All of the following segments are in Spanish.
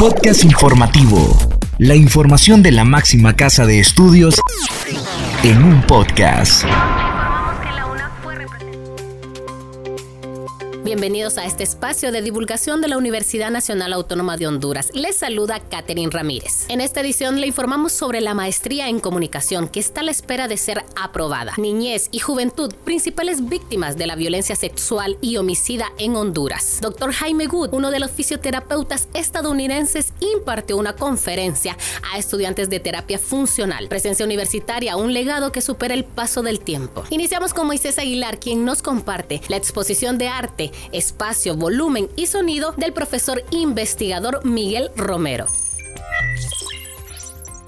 Podcast informativo. La información de la máxima casa de estudios en un podcast. Bienvenidos a este espacio de divulgación de la Universidad Nacional Autónoma de Honduras. Les saluda Catherine Ramírez. En esta edición le informamos sobre la maestría en comunicación que está a la espera de ser aprobada. Niñez y juventud, principales víctimas de la violencia sexual y homicida en Honduras. Doctor Jaime Good, uno de los fisioterapeutas estadounidenses, impartió una conferencia a estudiantes de terapia funcional. Presencia universitaria, un legado que supera el paso del tiempo. Iniciamos con Moisés Aguilar, quien nos comparte la exposición de arte espacio, volumen y sonido del profesor investigador Miguel Romero.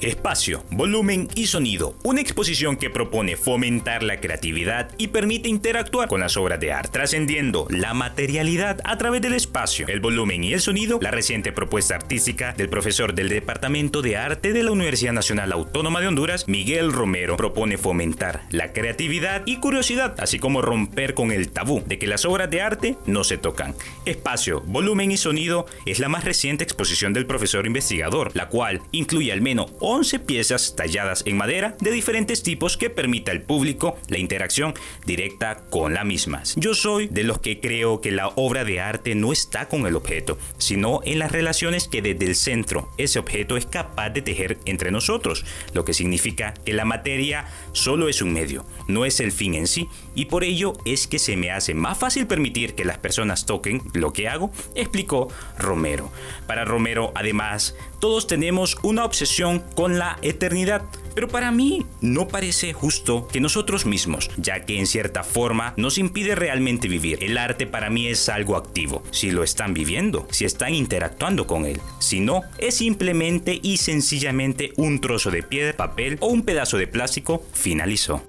Espacio, volumen y sonido. Una exposición que propone fomentar la creatividad y permite interactuar con las obras de arte, trascendiendo la materialidad a través del espacio, el volumen y el sonido. La reciente propuesta artística del profesor del Departamento de Arte de la Universidad Nacional Autónoma de Honduras, Miguel Romero, propone fomentar la creatividad y curiosidad, así como romper con el tabú de que las obras de arte no se tocan. Espacio, volumen y sonido es la más reciente exposición del profesor investigador, la cual incluye al menos 11 piezas talladas en madera de diferentes tipos que permita al público la interacción directa con las mismas. Yo soy de los que creo que la obra de arte no está con el objeto, sino en las relaciones que desde el centro ese objeto es capaz de tejer entre nosotros, lo que significa que la materia solo es un medio, no es el fin en sí, y por ello es que se me hace más fácil permitir que las personas toquen lo que hago, explicó Romero. Para Romero, además, todos tenemos una obsesión con la eternidad. Pero para mí no parece justo que nosotros mismos, ya que en cierta forma nos impide realmente vivir. El arte para mí es algo activo, si lo están viviendo, si están interactuando con él. Si no, es simplemente y sencillamente un trozo de piedra, papel o un pedazo de plástico, finalizó.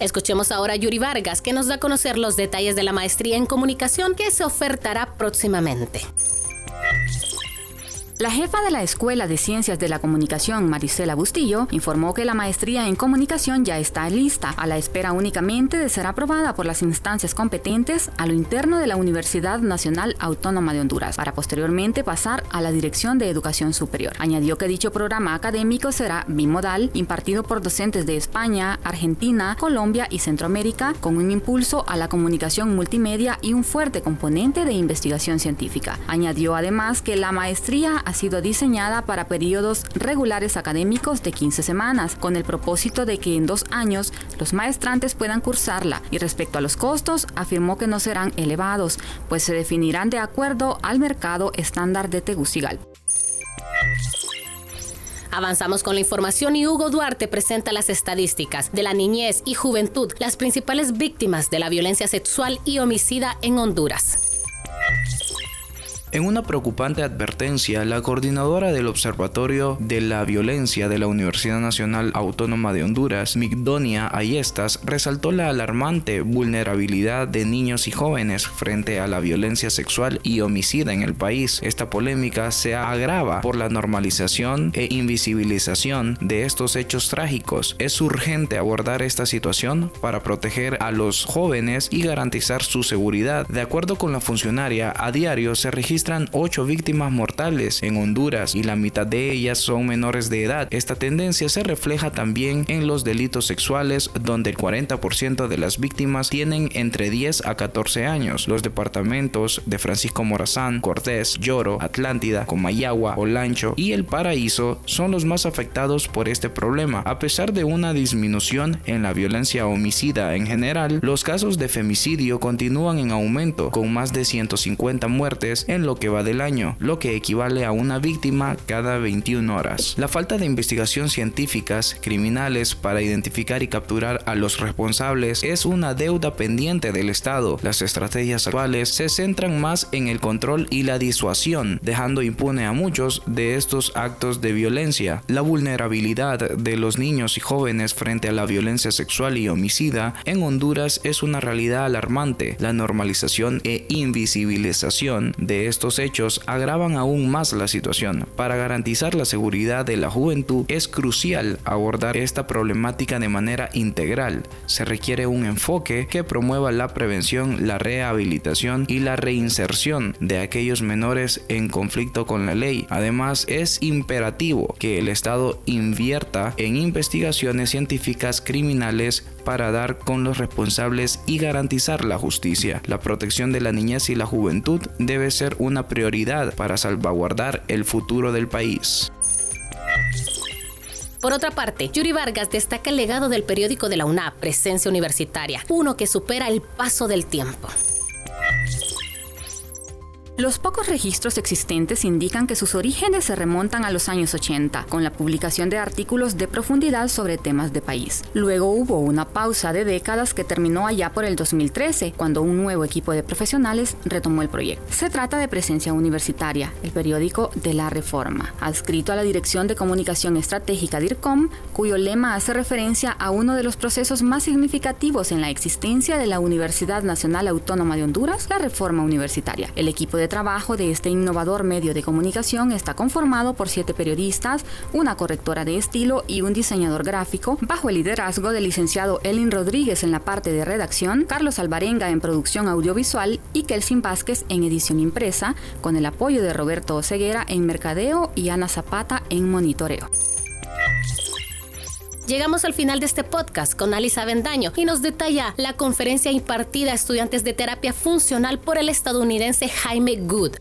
Escuchemos ahora a Yuri Vargas, que nos da a conocer los detalles de la maestría en comunicación que se ofertará próximamente. La jefa de la Escuela de Ciencias de la Comunicación, Marisela Bustillo, informó que la maestría en comunicación ya está lista, a la espera únicamente de ser aprobada por las instancias competentes a lo interno de la Universidad Nacional Autónoma de Honduras, para posteriormente pasar a la Dirección de Educación Superior. Añadió que dicho programa académico será bimodal, impartido por docentes de España, Argentina, Colombia y Centroamérica, con un impulso a la comunicación multimedia y un fuerte componente de investigación científica. Añadió además que la maestría ha sido diseñada para periodos regulares académicos de 15 semanas, con el propósito de que en dos años los maestrantes puedan cursarla y respecto a los costos afirmó que no serán elevados, pues se definirán de acuerdo al mercado estándar de Tegucigalpa. Avanzamos con la información y Hugo Duarte presenta las estadísticas de la niñez y juventud, las principales víctimas de la violencia sexual y homicida en Honduras. En una preocupante advertencia, la coordinadora del Observatorio de la Violencia de la Universidad Nacional Autónoma de Honduras, Migdonia Ayestas, resaltó la alarmante vulnerabilidad de niños y jóvenes frente a la violencia sexual y homicida en el país. Esta polémica se agrava por la normalización e invisibilización de estos hechos trágicos. Es urgente abordar esta situación para proteger a los jóvenes y garantizar su seguridad. De acuerdo con la funcionaria, a diario se registra registran 8 víctimas mortales en Honduras y la mitad de ellas son menores de edad. Esta tendencia se refleja también en los delitos sexuales donde el 40% de las víctimas tienen entre 10 a 14 años. Los departamentos de Francisco Morazán, Cortés, Lloro, Atlántida, Comayagua, Olancho y El Paraíso son los más afectados por este problema. A pesar de una disminución en la violencia homicida en general, los casos de femicidio continúan en aumento con más de 150 muertes en lo que va del año, lo que equivale a una víctima cada 21 horas. La falta de investigación científicas criminales para identificar y capturar a los responsables es una deuda pendiente del Estado. Las estrategias actuales se centran más en el control y la disuasión, dejando impune a muchos de estos actos de violencia. La vulnerabilidad de los niños y jóvenes frente a la violencia sexual y homicida en Honduras es una realidad alarmante. La normalización e invisibilización de estos hechos agravan aún más la situación. Para garantizar la seguridad de la juventud es crucial abordar esta problemática de manera integral. Se requiere un enfoque que promueva la prevención, la rehabilitación y la reinserción de aquellos menores en conflicto con la ley. Además, es imperativo que el Estado invierta en investigaciones científicas criminales para dar con los responsables y garantizar la justicia. La protección de la niñez y la juventud debe ser una prioridad para salvaguardar el futuro del país. Por otra parte, Yuri Vargas destaca el legado del periódico de la UNAP, Presencia Universitaria, uno que supera el paso del tiempo. Los pocos registros existentes indican que sus orígenes se remontan a los años 80, con la publicación de artículos de profundidad sobre temas de país. Luego hubo una pausa de décadas que terminó allá por el 2013, cuando un nuevo equipo de profesionales retomó el proyecto. Se trata de Presencia Universitaria, el periódico de la Reforma, adscrito a la Dirección de Comunicación Estratégica DIRCOM, cuyo lema hace referencia a uno de los procesos más significativos en la existencia de la Universidad Nacional Autónoma de Honduras, la Reforma Universitaria. El equipo de de trabajo de este innovador medio de comunicación está conformado por siete periodistas, una correctora de estilo y un diseñador gráfico, bajo el liderazgo del licenciado Elin Rodríguez en la parte de redacción, Carlos Alvarenga en producción audiovisual y Kelsin Vázquez en edición impresa, con el apoyo de Roberto Oseguera en mercadeo y Ana Zapata en monitoreo. Llegamos al final de este podcast con Alisa Bendaño y nos detalla la conferencia impartida a estudiantes de terapia funcional por el estadounidense Jaime Good.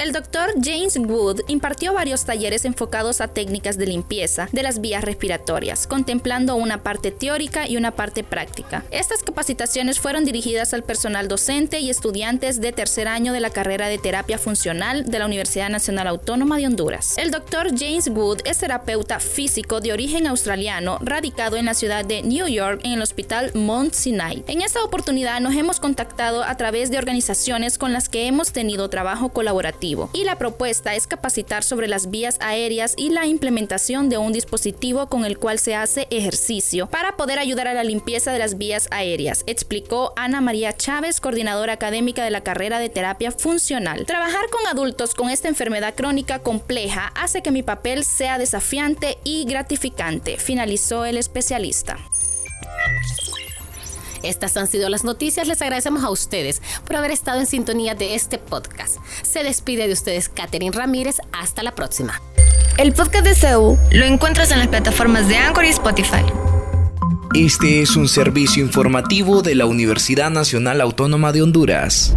El doctor James Wood impartió varios talleres enfocados a técnicas de limpieza de las vías respiratorias, contemplando una parte teórica y una parte práctica. Estas capacitaciones fueron dirigidas al personal docente y estudiantes de tercer año de la carrera de terapia funcional de la Universidad Nacional Autónoma de Honduras. El doctor James Wood es terapeuta físico de origen australiano, radicado en la ciudad de New York en el hospital Mount Sinai. En esta oportunidad nos hemos contactado a través de organizaciones con las que hemos tenido trabajo colaborativo y la propuesta es capacitar sobre las vías aéreas y la implementación de un dispositivo con el cual se hace ejercicio para poder ayudar a la limpieza de las vías aéreas, explicó Ana María Chávez, coordinadora académica de la carrera de terapia funcional. Trabajar con adultos con esta enfermedad crónica compleja hace que mi papel sea desafiante y gratificante, finalizó el especialista. Estas han sido las noticias. Les agradecemos a ustedes por haber estado en sintonía de este podcast. Se despide de ustedes Catherine Ramírez. Hasta la próxima. El podcast de CEU lo encuentras en las plataformas de Anchor y Spotify. Este es un servicio informativo de la Universidad Nacional Autónoma de Honduras.